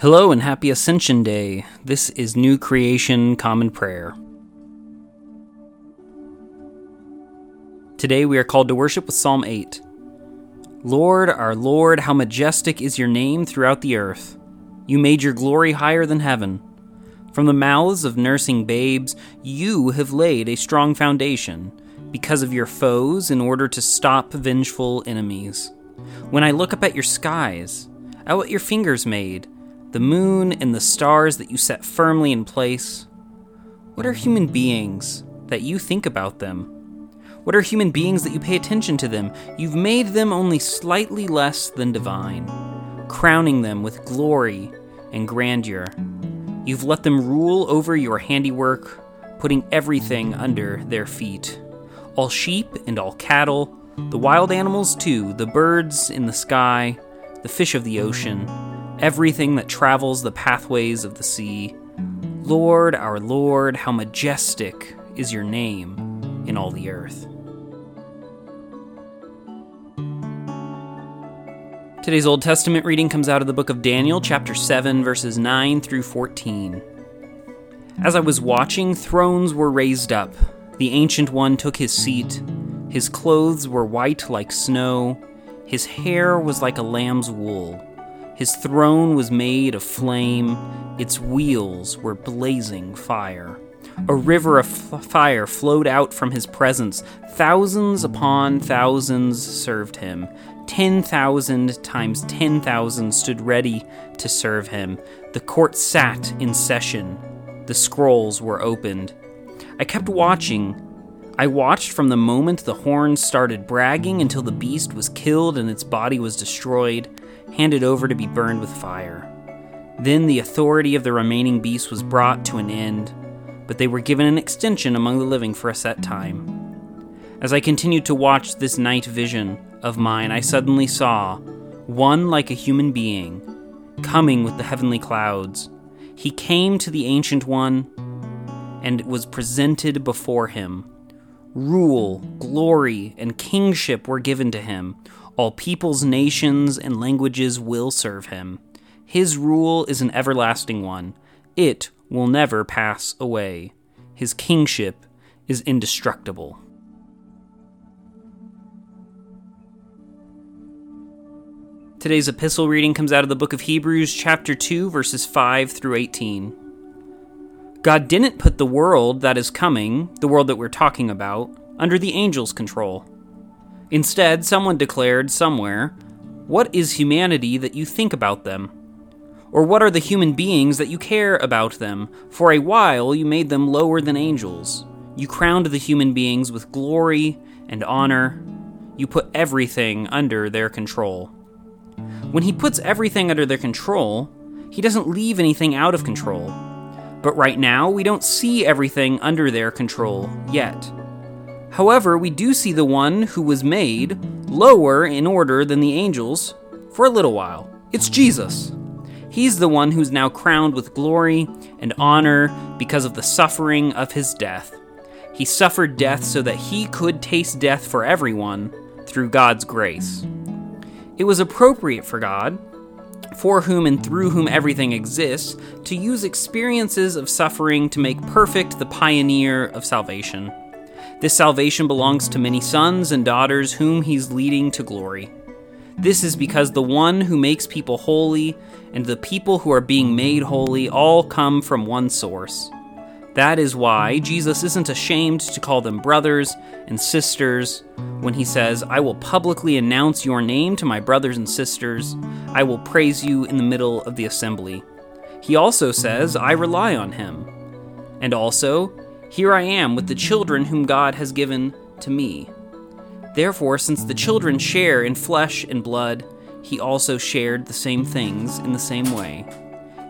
Hello and happy Ascension Day. This is New Creation Common Prayer. Today we are called to worship with Psalm 8. Lord, our Lord, how majestic is your name throughout the earth. You made your glory higher than heaven. From the mouths of nursing babes, you have laid a strong foundation because of your foes in order to stop vengeful enemies. When I look up at your skies, at what your fingers made, the moon and the stars that you set firmly in place, what are human beings that you think about them? What are human beings that you pay attention to them? You've made them only slightly less than divine, crowning them with glory and grandeur. You've let them rule over your handiwork, putting everything under their feet. All sheep and all cattle, the wild animals too, the birds in the sky, the fish of the ocean, everything that travels the pathways of the sea. Lord, our Lord, how majestic is your name in all the earth. Today's Old Testament reading comes out of the book of Daniel, chapter 7, verses 9 through 14. As I was watching, thrones were raised up. The Ancient One took his seat. His clothes were white like snow. His hair was like a lamb's wool. His throne was made of flame. Its wheels were blazing fire. A river of f- fire flowed out from his presence. Thousands upon thousands served him. 10,000 times 10,000 stood ready to serve him. The court sat in session. The scrolls were opened. I kept watching. I watched from the moment the horns started bragging until the beast was killed and its body was destroyed, handed over to be burned with fire. Then the authority of the remaining beasts was brought to an end, but they were given an extension among the living for a set time. As I continued to watch this night vision of mine, I suddenly saw one like a human being coming with the heavenly clouds. He came to the Ancient One and was presented before him. Rule, glory, and kingship were given to him. All peoples, nations, and languages will serve him. His rule is an everlasting one. It will never pass away. His kingship is indestructible. Today's epistle reading comes out of the book of Hebrews, chapter 2, verses 5 through 18. God didn't put the world that is coming, the world that we're talking about, under the angels' control. Instead, someone declared somewhere, What is humanity that you think about them? Or what are the human beings that you care about them? For a while you made them lower than angels. You crowned the human beings with glory and honor. You put everything under their control. When he puts everything under their control, he doesn't leave anything out of control. But right now, we don't see everything under their control yet. However, we do see the one who was made lower in order than the angels for a little while. It's Jesus. He's the one who's now crowned with glory and honor because of the suffering of his death. He suffered death so that he could taste death for everyone through God's grace. It was appropriate for God, for whom and through whom everything exists, to use experiences of suffering to make perfect the pioneer of salvation. This salvation belongs to many sons and daughters whom he's leading to glory. This is because the one who makes people holy and the people who are being made holy all come from one source. That is why Jesus isn't ashamed to call them brothers and sisters when he says, I will publicly announce your name to my brothers and sisters. I will praise you in the middle of the assembly. He also says, I rely on him. And also, here I am with the children whom God has given to me. Therefore, since the children share in flesh and blood, he also shared the same things in the same way.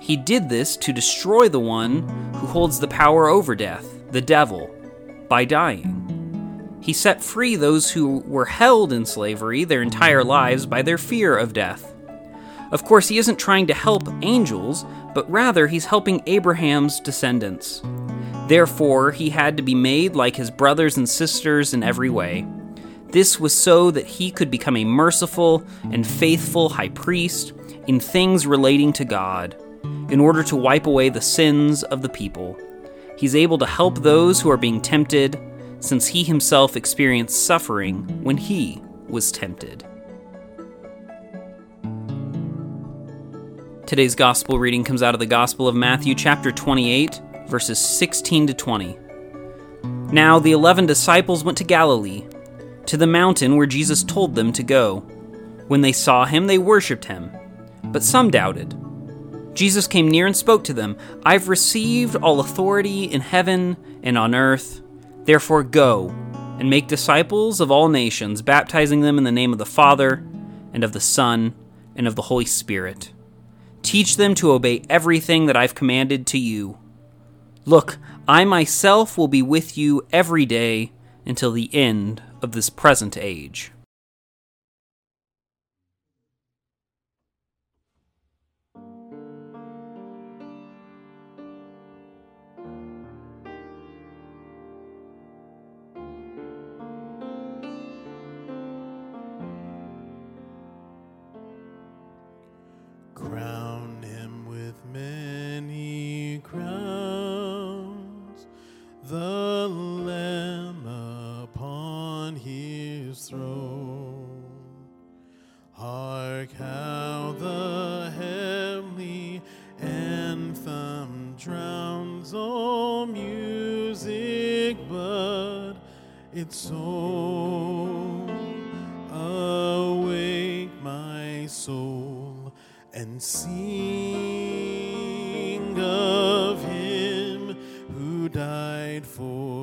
He did this to destroy the one who holds the power over death, the devil, by dying. He set free those who were held in slavery their entire lives by their fear of death. Of course, he isn't trying to help angels, but rather he's helping Abraham's descendants. Therefore, he had to be made like his brothers and sisters in every way. This was so that he could become a merciful and faithful high priest in things relating to God in order to wipe away the sins of the people. He's able to help those who are being tempted, since he himself experienced suffering when he was tempted. Today's gospel reading comes out of the Gospel of Matthew, chapter 28, verses 16 to 20. Now the eleven disciples went to Galilee, to the mountain where Jesus told them to go. When they saw him, they worshipped him, but some doubted. Jesus came near and spoke to them I've received all authority in heaven and on earth. Therefore, go and make disciples of all nations, baptizing them in the name of the Father, and of the Son, and of the Holy Spirit. Teach them to obey everything that I've commanded to you. Look, I myself will be with you every day until the end of this present age. Its own. Awake, my soul, and sing of him who died for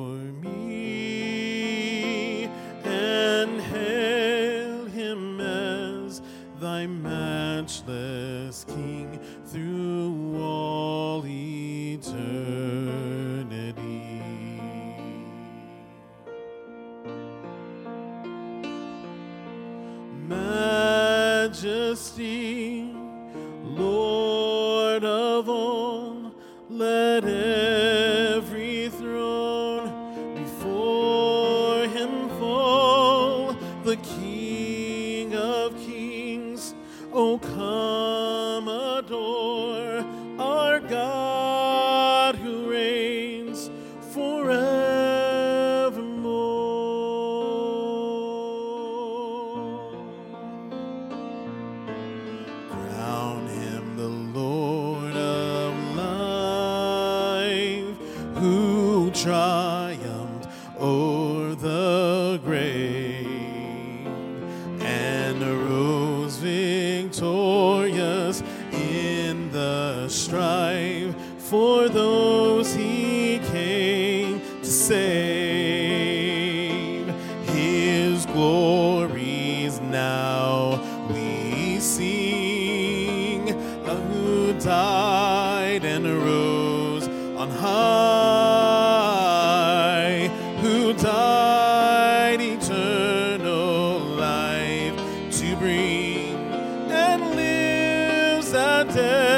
The King lives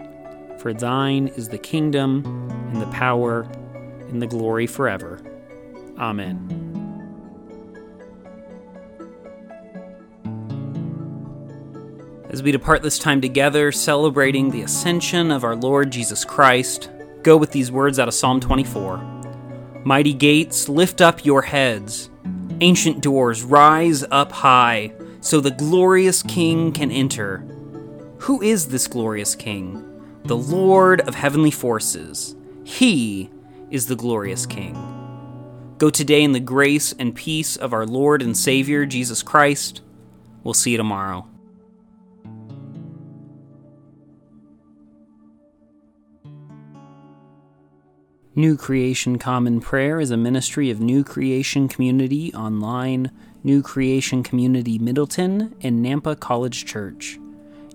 For thine is the kingdom, and the power, and the glory forever. Amen. As we depart this time together, celebrating the ascension of our Lord Jesus Christ, go with these words out of Psalm 24 Mighty gates, lift up your heads. Ancient doors, rise up high, so the glorious King can enter. Who is this glorious King? The Lord of heavenly forces. He is the glorious King. Go today in the grace and peace of our Lord and Savior, Jesus Christ. We'll see you tomorrow. New Creation Common Prayer is a ministry of New Creation Community Online, New Creation Community Middleton, and Nampa College Church.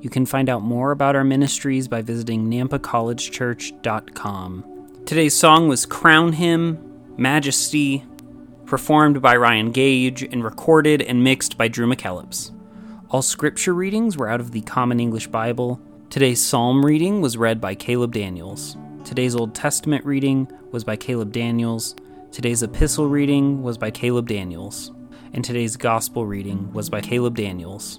You can find out more about our ministries by visiting nampacollegechurch.com. Today's song was Crown Him, Majesty, performed by Ryan Gage, and recorded and mixed by Drew McKellips. All scripture readings were out of the Common English Bible. Today's psalm reading was read by Caleb Daniels. Today's Old Testament reading was by Caleb Daniels. Today's epistle reading was by Caleb Daniels. And today's gospel reading was by Caleb Daniels.